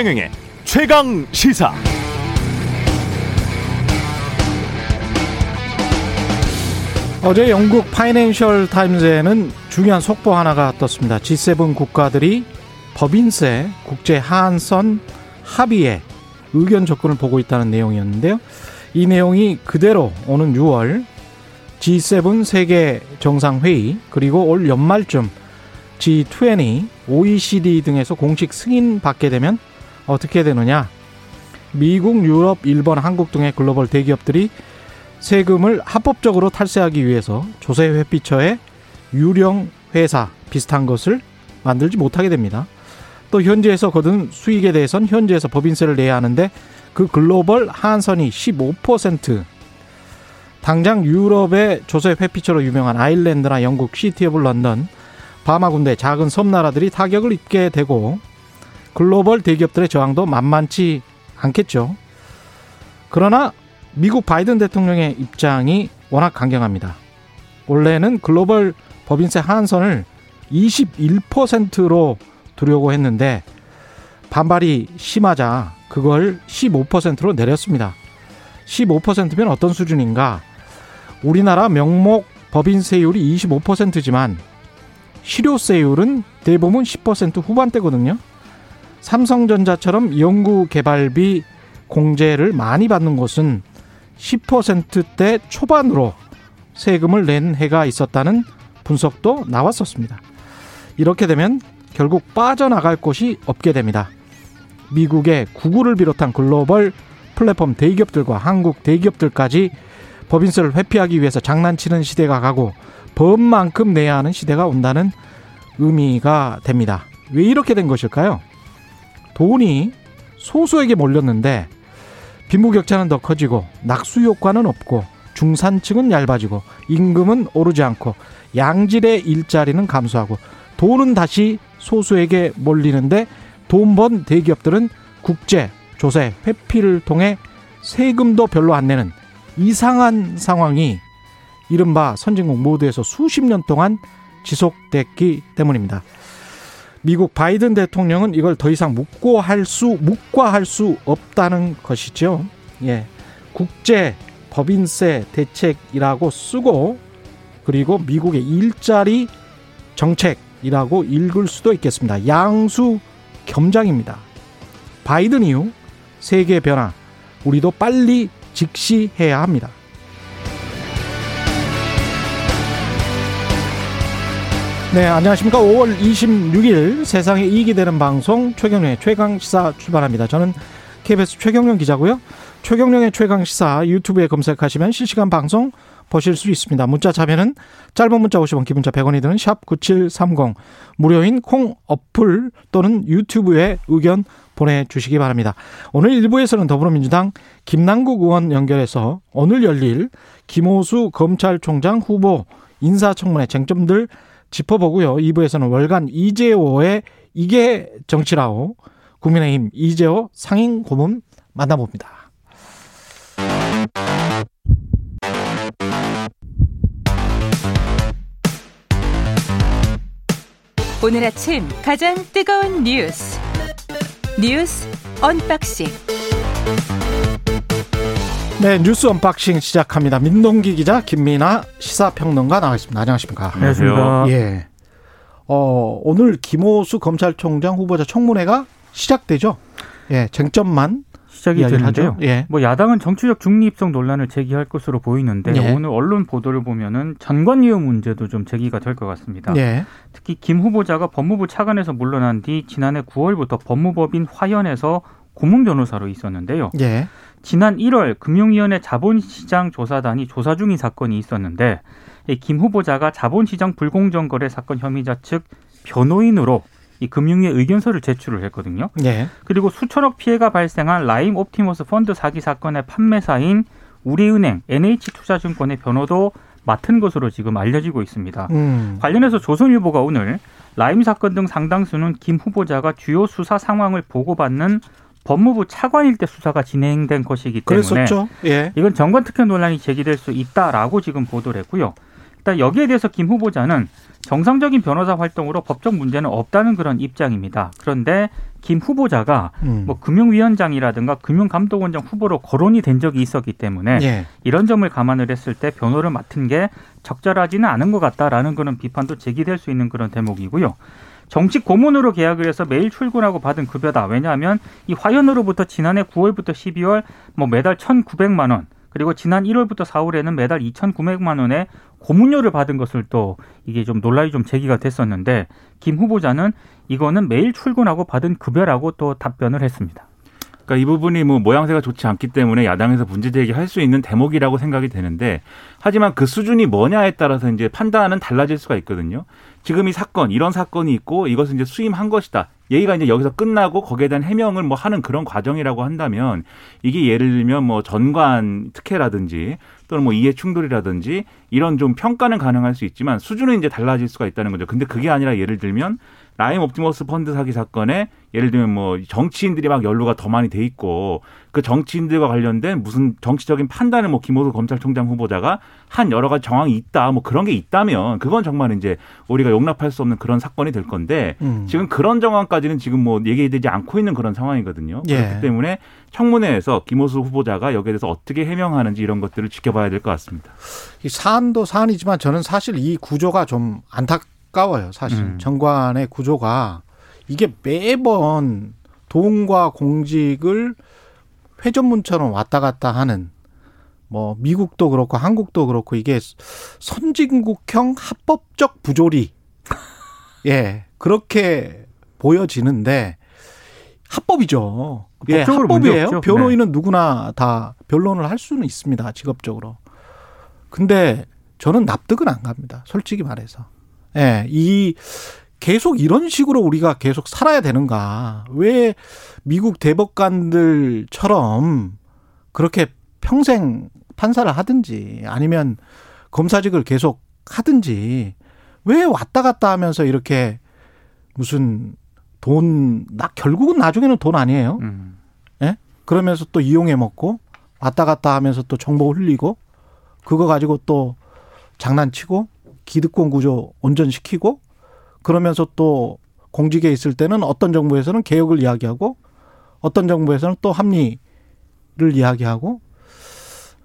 최경영의 최강 시사. 어제 영국 파이낸셜 타임즈에는 중요한 속보 하나가 떴습니다. G7 국가들이 법인세 국제 하한선 합의에 의견 접근을 보고 있다는 내용이었는데요. 이 내용이 그대로 오는 6월 G7 세계 정상회의 그리고 올 연말쯤 G20, OECD 등에서 공식 승인 받게 되면 어떻게 되느냐? 미국, 유럽, 일본, 한국 등의 글로벌 대기업들이 세금을 합법적으로 탈세하기 위해서 조세 회피처의 유령 회사 비슷한 것을 만들지 못하게 됩니다. 또 현지에서 거둔 수익에 대해선 현지에서 법인세를 내야 하는데 그 글로벌 한선이 15% 당장 유럽의 조세 회피처로 유명한 아일랜드나 영국, 시티 오브 런던, 바마 군대 작은 섬나라들이 타격을 입게 되고 글로벌 대기업들의 저항도 만만치 않겠죠. 그러나 미국 바이든 대통령의 입장이 워낙 강경합니다. 원래는 글로벌 법인세 하한선을 21%로 두려고 했는데 반발이 심하자 그걸 15%로 내렸습니다. 15%면 어떤 수준인가? 우리나라 명목 법인세율이 25%지만 실효세율은 대부분 10% 후반대거든요. 삼성전자처럼 연구 개발비 공제를 많이 받는 곳은 10%대 초반으로 세금을 낸 해가 있었다는 분석도 나왔었습니다. 이렇게 되면 결국 빠져나갈 곳이 없게 됩니다. 미국의 구글을 비롯한 글로벌 플랫폼 대기업들과 한국 대기업들까지 법인세를 회피하기 위해서 장난치는 시대가 가고 법만큼 내야 하는 시대가 온다는 의미가 됩니다. 왜 이렇게 된 것일까요? 돈이 소수에게 몰렸는데 빈부격차는 더 커지고 낙수 효과는 없고 중산층은 얇아지고 임금은 오르지 않고 양질의 일자리는 감소하고 돈은 다시 소수에게 몰리는데 돈 번 대기업들은 국제 조세 회피를 통해 세금도 별로 안 내는 이상한 상황이 이른바 선진국 모두에서 수십 년 동안 지속됐기 때문입니다. 미국 바이든 대통령은 이걸 더 이상 묵고할 수 묵과할 수 없다는 것이죠. 예. 국제 법인세 대책이라고 쓰고 그리고 미국의 일자리 정책이라고 읽을 수도 있겠습니다. 양수 겸장입니다. 바이든 이후 세계 변화 우리도 빨리 직시해야 합니다. 네, 안녕하십니까. 5월 26일 세상에 이익이 되는 방송 최경련의 최강시사 출발합니다. 저는 KBS 최경련 기자고요. 최경련의 최강시사 유튜브에 검색하시면 실시간 방송 보실 수 있습니다. 문자 자면은 짧은 문자 50원, 기본자 100원이 드는 샵 9730 무료인 콩 어플 또는 유튜브에 의견 보내주시기 바랍니다. 오늘 1부에서는 더불어민주당 김남국 의원 연결해서 오늘 열릴 김호수 검찰총장 후보 인사청문회 쟁점들 짚어보고요. 2부에서는 월간 이재호의 이게 정치라오 국민의힘 이재호 상임 고문 만나봅니다. 오늘 아침 가장 뜨거운 뉴스 뉴스 언박싱 네 뉴스 언박싱 시작합니다. 민동기 기자 김민아 시사평론가 나와 있습니다. 안녕하십니까? 안녕하십니까? 예. 어, 오늘 김오수 검찰총장 후보자 청문회가 시작되죠. 예, 쟁점만 시작이 되는데요. 예. 뭐 야당은 정치적 중립성 논란을 제기할 것으로 보이는데 예. 오늘 언론 보도를 보면은 전관예우 문제도 좀 제기가 될 것 같습니다. 예. 특히 김 후보자가 법무부 차관에서 물러난 뒤 지난해 9월부터 법무법인 화연에서 고문 변호사로 있었는데요. 예. 지난 1월 금융위원회 자본시장 조사단이 조사 중인 사건이 있었는데 이김 후보자가 자본시장 불공정 거래 사건 혐의자 측 변호인으로 이 금융위에 의견서를 제출을 했거든요. 예. 그리고 수천억 피해가 발생한 라임 옵티머스 펀드 사기 사건의 판매사인 우리은행, NH투자증권의 변호도 맡은 것으로 지금 알려지고 있습니다. 음. 관련해서 조선일보가 오늘 라임 사건 등 상당수는 김 후보자가 주요 수사 상황을 보고받는 법무부 차관일 때 수사가 진행된 것이기 때문에 그랬었죠. 예. 이건 전관 특혜 논란이 제기될 수 있다라고 지금 보도를 했고요. 일단 여기에 대해서 김 후보자는 정상적인 변호사 활동으로 법적 문제는 없다는 그런 입장입니다. 그런데 김 후보자가 음. 뭐 금융위원장이라든가 금융감독원장 후보로 거론이 된 적이 있었기 때문에 예. 이런 점을 감안을 했을 때 변호를 맡은 게 적절하지는 않은 것 같다라는 그런 비판도 제기될 수 있는 그런 대목이고요. 정식 고문으로 계약을 해서 매일 출근하고 받은 급여다. 왜냐하면 이 화연으로부터 지난해 9월부터 12월 뭐 매달 1,900만 원 그리고 지난 1월부터 4월에는 매달 2,900만 원의 고문료를 받은 것을 또 이게 좀 논란이 좀 제기가 됐었는데 김 후보자는 이거는 매일 출근하고 받은 급여라고 또 답변을 했습니다. 그러니까 이 부분이 뭐 모양새가 좋지 않기 때문에 야당에서 문제 제기할 수 있는 대목이라고 생각이 되는데 하지만 그 수준이 뭐냐에 따라서 이제 판단은 달라질 수가 있거든요. 지금 이 사건 이런 사건이 있고 이것을 이제 수임한 것이다. 얘기가 이제 여기서 끝나고 거기에 대한 해명을 뭐 하는 그런 과정이라고 한다면 이게 예를 들면 뭐 전관 특혜라든지 또는 뭐 이해 충돌이라든지 이런 좀 평가는 가능할 수 있지만 수준은 이제 달라질 수가 있다는 거죠. 근데 그게 아니라 예를 들면 라임 옵티머스 펀드 사기 사건에 예를 들면 뭐 정치인들이 막 연루가 더 많이 돼 있고 그 정치인들과 관련된 무슨 정치적인 판단을 뭐 김호수 검찰총장 후보자가 한 여러 가지 정황이 있다 뭐 그런 게 있다면 그건 정말 이제 우리가 용납할 수 없는 그런 사건이 될 건데 음. 지금 그런 정황까지는 지금 뭐 얘기되지 않고 있는 그런 상황이거든요. 예. 그렇기 때문에 청문회에서 김호수 후보자가 여기에 대해서 어떻게 해명하는지 이런 것들을 지켜봐야 될 것 같습니다. 이 사안도 사안이지만 저는 사실 이 구조가 좀 안타까워요. 사실 음. 정관의 구조가 이게 매번 돈과 공직을 회전문처럼 왔다 갔다 하는 뭐 미국도 그렇고 한국도 그렇고 이게 선진국형 합법적 부조리 예 그렇게 보여지는데 합법이죠. 예, 합법이에요. 변호인은 누구나 다 변론을 할 수는 있습니다. 직업적으로. 근데 저는 납득은 안 갑니다. 솔직히 말해서. 예, 이 계속 이런 식으로 우리가 계속 살아야 되는가? 왜 미국 대법관들처럼 그렇게 평생 판사를 하든지 아니면 검사직을 계속 하든지 왜 왔다 갔다 하면서 이렇게 무슨 돈, 나 결국은 나중에는 돈 아니에요. 음. 그러면서 또 이용해 먹고 왔다 갔다 하면서 또 정보 흘리고 그거 가지고 또 장난치고 기득권 구조 온전시키고 그러면서 또 공직에 있을 때는 어떤 정부에서는 개혁을 이야기하고 어떤 정부에서는 또 합리를 이야기하고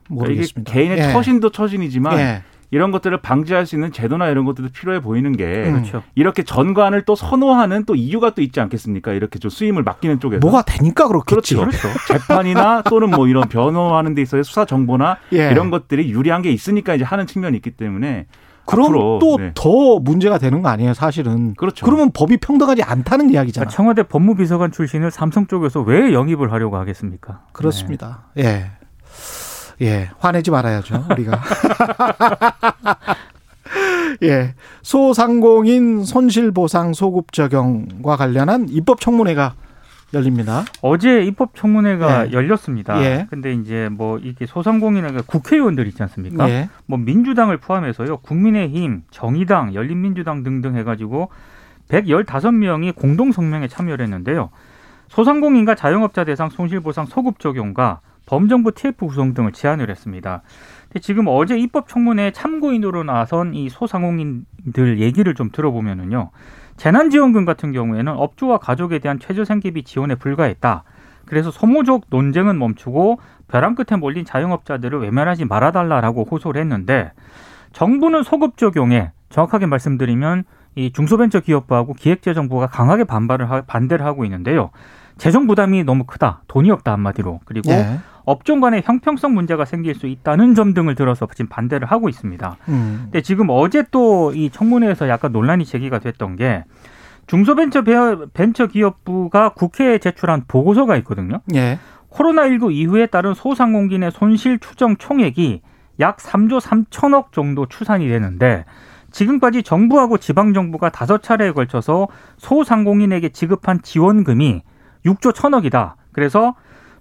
모르겠습니다. 그러니까 개인의 예. 처신도 처신이지만 예. 이런 것들을 방지할 수 있는 제도나 이런 것들도 필요해 보이는 게 음. 그렇죠. 이렇게 전관을 또 선호하는 또 이유가 또 있지 않겠습니까? 이렇게 좀 수임을 맡기는 쪽에서 뭐가 되니까 그렇겠지. 그렇죠. 재판이나 또는 뭐 이런 변호하는 데 있어서 수사 정보나 예. 이런 것들이 유리한 게 있으니까 이제 하는 측면이 있기 때문에 그럼 앞으로, 또 네. 더 문제가 되는 거 아니에요, 사실은. 그렇죠. 그러면 법이 평등하지 않다는 이야기잖아. 그러니까 청와대 법무비서관 출신을 삼성 쪽에서 왜 영입을 하려고 하겠습니까? 그렇습니다. 예. 예. 화내지 말아야죠, 우리가. 예. 소상공인 손실보상 소급 적용과 관련한 입법 청문회가 열립니다. 어제 입법 청문회가 예. 열렸습니다. 예. 근데 이제 뭐 이게 소상공인이나 국회의원들 있지 않습니까? 예. 뭐 민주당을 포함해서요. 국민의힘, 정의당, 열린민주당 등등 해 가지고 115명이 공동 성명에 참여를 했는데요. 소상공인과 자영업자 대상 손실보상 소급 적용과 범정부 TF 구성 등을 제안을 했습니다. 근데 지금 어제 입법 청문회 참고인으로 나선 이 소상공인들 얘기를 좀 들어보면은요. 재난지원금 같은 경우에는 업주와 가족에 대한 최저생계비 지원에 불과했다. 그래서 소모적 논쟁은 멈추고 벼랑 끝에 몰린 자영업자들을 외면하지 말아달라라고 호소를 했는데 정부는 소급 적용에 정확하게 말씀드리면 이 중소벤처기업부하고 기획재정부가 강하게 반발을 하, 반대를 하고 있는데요. 재정 부담이 너무 크다, 돈이 없다 한마디로 그리고 예. 업종 간의 형평성 문제가 생길 수 있다는 점 등을 들어서 지금 반대를 하고 있습니다. 음. 근데 지금 어제 또 이 청문회에서 약간 논란이 제기가 됐던 게 중소벤처기업부가 국회에 제출한 보고서가 있거든요. 예. 코로나19 이후에 따른 소상공인의 손실 추정 총액이 약 3조 3천억 정도 추산이 되는데 지금까지 정부하고 지방정부가 다섯 차례에 걸쳐서 소상공인에게 지급한 지원금이 6조 1천억이다. 그래서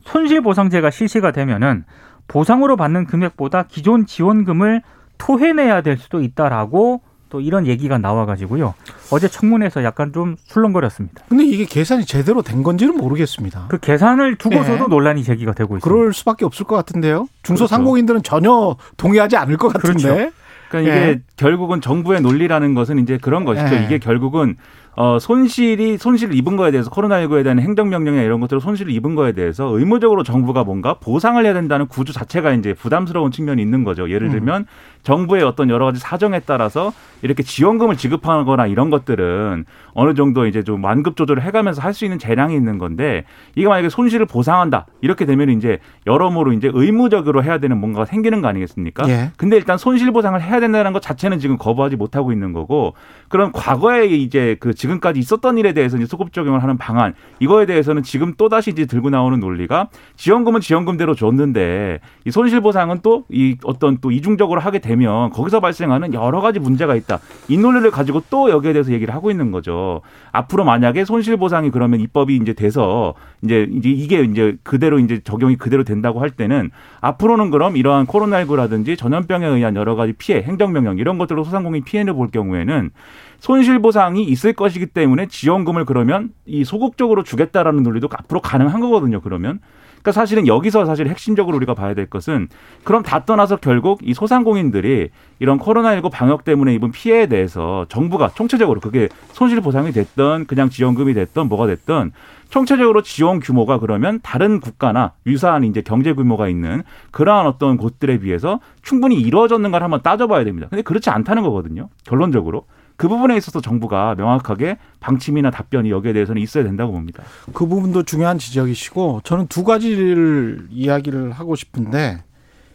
손실보상제가 실시가 되면은 보상으로 받는 금액보다 기존 지원금을 토해내야 될 수도 있다라고 또 이런 얘기가 나와가지고요. 어제 청문회에서 약간 좀 술렁거렸습니다. 근데 이게 계산이 제대로 된 건지는 모르겠습니다. 그 계산을 두고서도 예. 논란이 제기가 되고 있습니다. 그럴 수밖에 없을 것 같은데요. 중소상공인들은 전혀 동의하지 않을 것 같은데. 그러니까 이게 예. 결국은 정부의 논리라는 것은 이제 그런 것이죠. 네. 이게 결국은 어, 손실이, 손실을 입은 거에 대해서 코로나19에 대한 행정 명령이나 이런 것들로 손실을 입은 거에 대해서 의무적으로 정부가 뭔가 보상을 해야 된다는 구조 자체가 이제 부담스러운 측면이 있는 거죠. 예를 들면 정부의 어떤 여러 가지 사정에 따라서 이렇게 지원금을 지급하거나 이런 것들은 어느 정도 이제 좀 완급 조절을 해가면서 할 수 있는 재량이 있는 건데 이게 만약에 손실을 보상한다 이렇게 되면 이제 여러모로 이제 의무적으로 해야 되는 뭔가가 생기는 거 아니겠습니까? 예. 근데 일단 손실 보상을 해야 된다는 것 자체 는 지금 거부하지 못하고 있는 거고 그럼 과거에 이제 그 지금까지 있었던 일에 대해서 이제 소급 적용을 하는 방안 이거에 대해서는 지금 또 다시 이제 들고 나오는 논리가 지원금은 지원금대로 줬는데 이 손실 보상은 또 이 어떤 또 이중적으로 하게 되면 거기서 발생하는 여러 가지 문제가 있다. 이 논리를 가지고 또 여기에 대해서 얘기를 하고 있는 거죠. 앞으로 만약에 손실 보상이 그러면 입법이 이제 돼서 이제 이제 이게 이제 그대로 이제 적용이 그대로 된다고 할 때는 앞으로는 그럼 이러한 코로나19라든지 전염병에 의한 여러 가지 피해, 행정 명령 이런 것들로 소상공인 피해를 볼 경우에는 손실 보상이 있을 것이기 때문에 지원금을 그러면 이 소극적으로 주겠다라는 논리도 앞으로 가능한 거거든요. 그러면 그러니까 사실은 여기서 사실 핵심적으로 우리가 봐야 될 것은 그럼 다 떠나서 결국 이 소상공인들이 이런 코로나19 방역 때문에 입은 피해에 대해서 정부가 총체적으로 그게 손실 보상이 됐던 그냥 지원금이 됐던 뭐가 됐던 총체적으로 지원 규모가 그러면 다른 국가나 유사한 이제 경제 규모가 있는 그러한 어떤 곳들에 비해서 충분히 이루어졌는가를 한번 따져봐야 됩니다. 근데 그렇지 않다는 거거든요. 결론적으로. 그 부분에 있어서 정부가 명확하게 방침이나 답변이 여기에 대해서는 있어야 된다고 봅니다. 그 부분도 중요한 지적이시고 저는 두 가지를 이야기를 하고 싶은데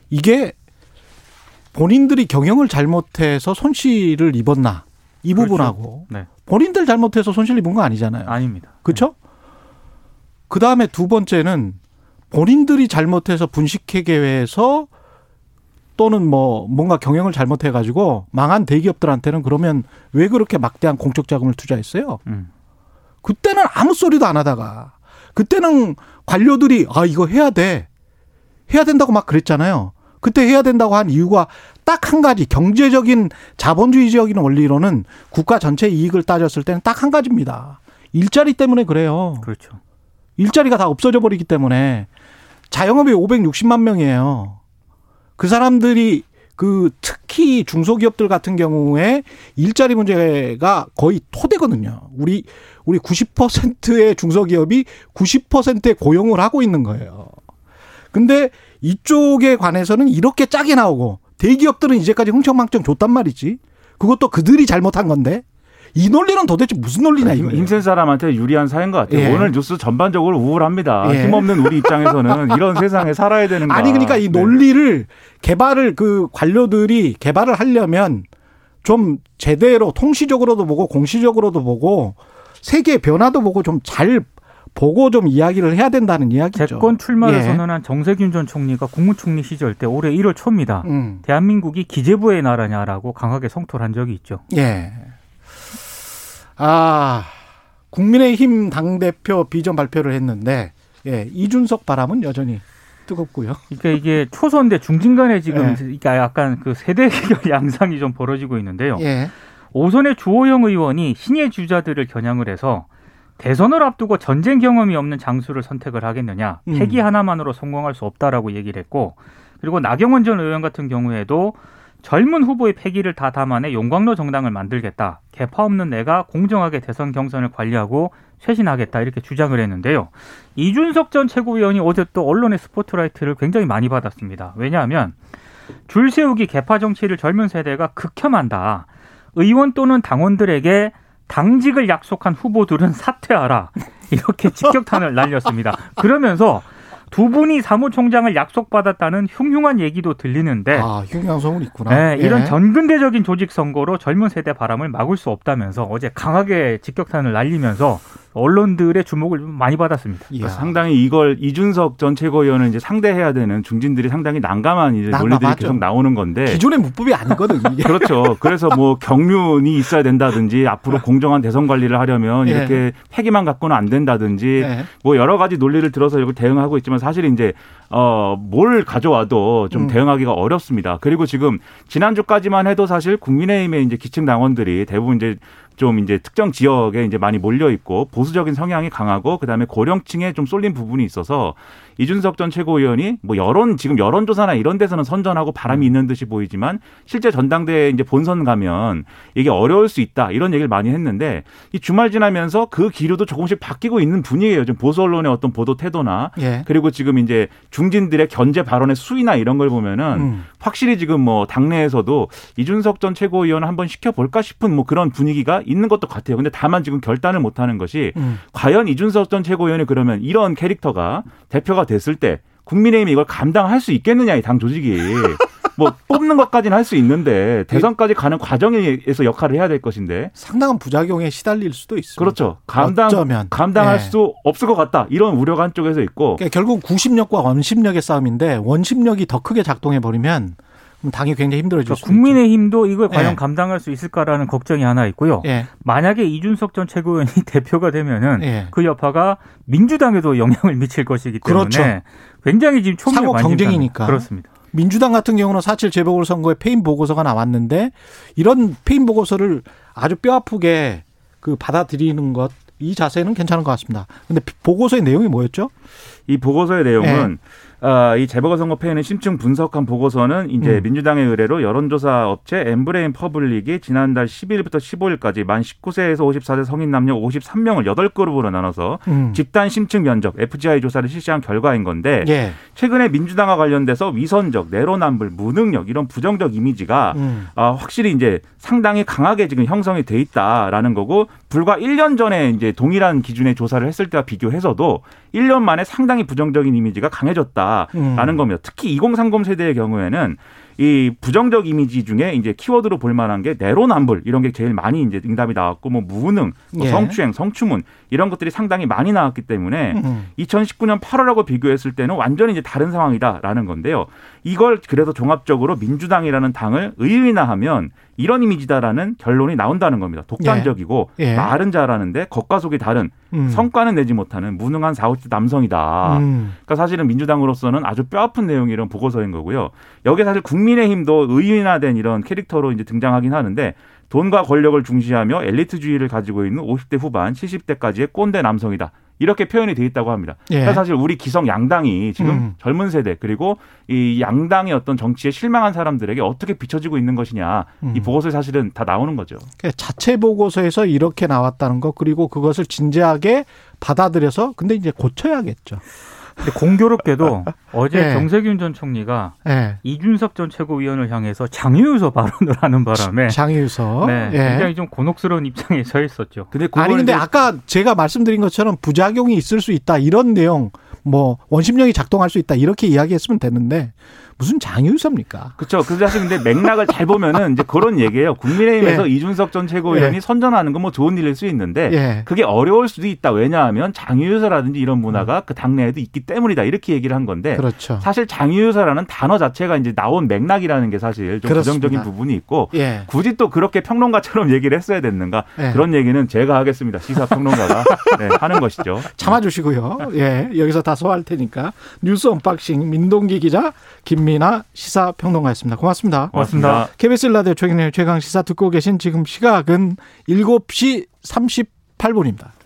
이게 본인들이 경영을 잘못해서 손실을 입었나 이 그렇죠. 부분하고 네. 본인들 잘못해서 손실 입은 거 아니잖아요. 아닙니다. 그렇죠? 그 다음에 두 번째는 본인들이 잘못해서 분식회계에서 또는 뭐 뭔가 경영을 잘못해 가지고 망한 대기업들한테는 그러면 왜 그렇게 막대한 공적 자금을 투자했어요? 음. 그때는 아무 소리도 안 하다가 그때는 관료들이 아 이거 해야 돼 해야 된다고 막 그랬잖아요. 그때 해야 된다고 한 이유가 딱 한 가지 경제적인 자본주의적인 원리로는 국가 전체 이익을 따졌을 때는 딱 한 가지입니다. 일자리 때문에 그래요. 그렇죠. 일자리가 다 없어져 버리기 때문에 자영업이 560만 명이에요. 그 사람들이 그 특히 중소기업들 같은 경우에 일자리 문제가 거의 토대거든요. 우리 우리 90%의 중소기업이 90%의 고용을 하고 있는 거예요. 근데 이쪽에 관해서는 이렇게 짜게 나오고 대기업들은 이제까지 흥청망청 줬단 말이지. 그것도 그들이 잘못한 건데 이 논리는 도대체 무슨 논리냐 힘, 이거예요. 힘센 사람한테 유리한 사인 것 같아요. 예. 오늘 뉴스 전반적으로 우울합니다. 예. 힘없는 우리 입장에서는 이런 세상에 살아야 되는가. 아니 그러니까 이 네. 논리를 개발을 그 관료들이 개발을 하려면 좀 제대로 통시적으로도 보고 공시적으로도 보고 세계 변화도 보고 좀 잘 보고 좀 이야기를 해야 된다는 이야기죠. 재권 출마를 예. 선언한 정세균 전 총리가 국무총리 시절 때 올해 1월 초입니다. 음. 대한민국이 기재부의 나라냐라고 강하게 성토를 한 적이 있죠. 예. 아, 국민의힘 당대표 비전 발표를 했는데, 예, 이준석 바람은 여전히 뜨겁고요. 그러니까 이게 초선 대 중진 간에 지금 예. 그러니까 약간 그 세대 양상이 좀 벌어지고 있는데요. 예. 오선의 주호영 의원이 신예 주자들을 겨냥을 해서 대선을 앞두고 전쟁 경험이 없는 장수를 선택을 하겠느냐. 음. 패기 하나만으로 성공할 수 없다라고 얘기를 했고 그리고 나경원 전 의원 같은 경우에도 젊은 후보의 패기를 다 담아내 용광로 정당을 만들겠다. 개파 없는 내가 공정하게 대선 경선을 관리하고 쇄신하겠다. 이렇게 주장을 했는데요. 이준석 전 최고위원이 어제 또 언론의 스포트라이트를 굉장히 많이 받았습니다. 왜냐하면 줄 세우기 개파 정치를 젊은 세대가 극혐한다. 의원 또는 당원들에게 당직을 약속한 후보들은 사퇴하라. 이렇게 직격탄을 날렸습니다. 그러면서 두 분이 사무총장을 약속받았다는 흉흉한 얘기도 들리는데 아, 흉양성은 있구나. 네, 이런 예. 전근대적인 조직 선거로 젊은 세대 바람을 막을 수 없다면서 어제 강하게 직격탄을 날리면서 언론들의 주목을 좀 많이 받았습니다. 이야. 그러니까 상당히 이걸 이준석 전 최고위원은 이제 상대해야 되는 중진들이 상당히 난감한 이제 논리들이 난감하죠. 계속 나오는 건데. 기존의 문법이 아니거든, 이게. 그렇죠. 그래서 뭐 경륜이 있어야 된다든지 앞으로 공정한 대선 관리를 하려면 예. 이렇게 패기만 갖고는 안 된다든지 예. 뭐 여러 가지 논리를 들어서 이걸 대응하고 있지만 사실 이제 어뭘 가져와도 좀 음. 대응하기가 어렵습니다. 그리고 지금 지난주까지만 해도 사실 국민의힘의 이제 기층 당원들이 대부분 이제 좀 이제 특정 지역에 이제 많이 몰려 있고 보수적인 성향이 강하고 그다음에 고령층에 좀 쏠린 부분이 있어서 이준석 전 최고위원이 뭐 여론 지금 여론조사나 이런 데서는 선전하고 바람이 있는 듯이 보이지만 실제 전당대회 이제 본선 가면 이게 어려울 수 있다 이런 얘기를 많이 했는데 이 주말 지나면서 그 기류도 조금씩 바뀌고 있는 분위기예요. 좀 보수 언론의 어떤 보도 태도나 예. 그리고 지금 이제 중진들의 견제 발언의 수위나 이런 걸 보면은 음. 확실히 지금 뭐 당내에서도 이준석 전 최고위원 한번 시켜볼까 싶은 뭐 그런 분위기가 있는 것도 같아요. 근데 다만 지금 결단을 못 하는 것이 음. 과연 이준석 전 최고위원이 그러면 이런 캐릭터가 대표가 됐을 때 국민의힘이 이걸 감당할 수 있겠느냐 이 당 조직이 뭐 뽑는 것까지는 할 수 있는데 대선까지 가는 과정에서 역할을 해야 될 것인데 상당한 부작용에 시달릴 수도 있습니다. 그렇죠 감당 어쩌면. 감당할 예. 수 없을 것 같다 이런 우려가 한쪽에서 있고 그러니까 결국 구심력과 원심력의 싸움인데 원심력이 더 크게 작동해 버리면 당이 굉장히 힘들어질 그러니까 수 있죠. 국민의힘도 이걸 과연 예. 감당할 수 있을까라는 걱정이 하나 있고요. 예. 만약에 이준석 전 최고위원이 대표가 되면은 예. 그 여파가 민주당에도 영향을 미칠 것이기 때문에 그렇죠. 굉장히 지금 초미의 상호 관심사입니다. 경쟁이니까. 그렇습니다. 민주당 같은 경우는 4.7 재보궐 선거에 패인 보고서가 나왔는데 이런 패인 보고서를 아주 뼈 아프게 그 받아들이는 것 이 자세는 괜찮은 것 같습니다. 근데 보고서의 내용이 뭐였죠? 이 보고서의 내용은 아, 이 재보궐선거 패인을 심층 분석한 보고서는 이제 음. 민주당의 의뢰로 여론조사 업체 엠브레인 퍼블릭이 지난달 10일부터 15일까지 만 19세에서 54세 성인 남녀 53명을 8그룹으로 나눠서 음. 집단 심층 면접 FGI 조사를 실시한 결과인 건데 예. 최근에 민주당과 관련돼서 위선적, 내로남불, 무능력 이런 부정적 이미지가 음. 아, 확실히 이제 상당히 강하게 지금 형성이 돼 있다라는 거고 불과 1년 전에 이제 동일한 기준의 조사를 했을 때와 비교해서도 1년 만에 상당히 부정적인 이미지가 강해졌다 라는 음. 겁니다. 특히 2030 세대의 경우에는 이 부정적 이미지 중에 이제 키워드로 볼 만한 게 내로남불 이런 게 제일 많이 이제 응답이 나왔고 뭐 무능, 뭐 예. 성추행, 성추문 이런 것들이 상당히 많이 나왔기 때문에 음. 2019년 8월하고 비교했을 때는 완전히 이제 다른 상황이다라는 건데요. 이걸 그래서 종합적으로 민주당이라는 당을 의인화하면 이런 이미지다라는 결론이 나온다는 겁니다. 독단적이고 예. 예. 말은 잘하는데 겉과 속이 다른 음. 성과는 내지 못하는 무능한 4, 50대 남성이다. 음. 그러니까 사실은 민주당으로서는 아주 뼈아픈 내용이 이런 보고서인 거고요. 여기에 사실 국민 의힘도 의인화된 이런 캐릭터로 이제 등장하긴 하는데 돈과 권력을 중시하며 엘리트주의를 가지고 있는 50대 후반, 70대까지의 꼰대 남성이다. 이렇게 표현이 돼 있다고 합니다. 예. 사실 우리 기성 양당이 지금 음. 젊은 세대 그리고 이 양당의 어떤 정치에 실망한 사람들에게 어떻게 비춰지고 있는 것이냐 음. 이 보고서에 사실은 다 나오는 거죠. 그러니까 자체 보고서에서 이렇게 나왔다는 거 그리고 그것을 진지하게 받아들여서 근데 이제 고쳐야겠죠. 근데 공교롭게도 어제 예. 정세균 전 총리가 예. 이준석 전 최고위원을 향해서 장유유서 발언을 하는 바람에 장유서. 네, 예. 굉장히 좀 곤혹스러운 입장에 서 있었죠. 근데 아니 근데 이제 아까 제가 말씀드린 것처럼 부작용이 있을 수 있다 이런 내용 뭐 원심력이 작동할 수 있다 이렇게 이야기했으면 됐는데 무슨 장유서입니까? 그렇죠. 그 사실 근데 맥락을 잘 보면은 이제 그런 얘기예요. 국민의힘에서 예. 이준석 전 최고위원이 예. 선전하는 건 뭐 좋은 일일 수 있는데 예. 그게 어려울 수도 있다. 왜냐하면 장유유서라든지 이런 문화가 그 당내에도 있기 때문이다. 이렇게 얘기를 한 건데 그렇죠. 사실 장유유서라는 단어 자체가 이제 나온 맥락이라는 게 사실 좀 그렇습니다. 부정적인 부분이 있고 예. 굳이 또 그렇게 평론가처럼 얘기를 했어야 됐는가 예. 그런 얘기는 제가 하겠습니다. 시사 평론가가 네, 하는 것이죠. 참아주시고요. 예, 여기서 다 소화할 테니까 뉴스 언박싱 민동기 기자 김민아 시사평론가였습니다. 고맙습니다. 고맙습니다. KBS 라디오 최경영의 최강 시사 듣고 계신 지금 시각은 7시 38분입니다.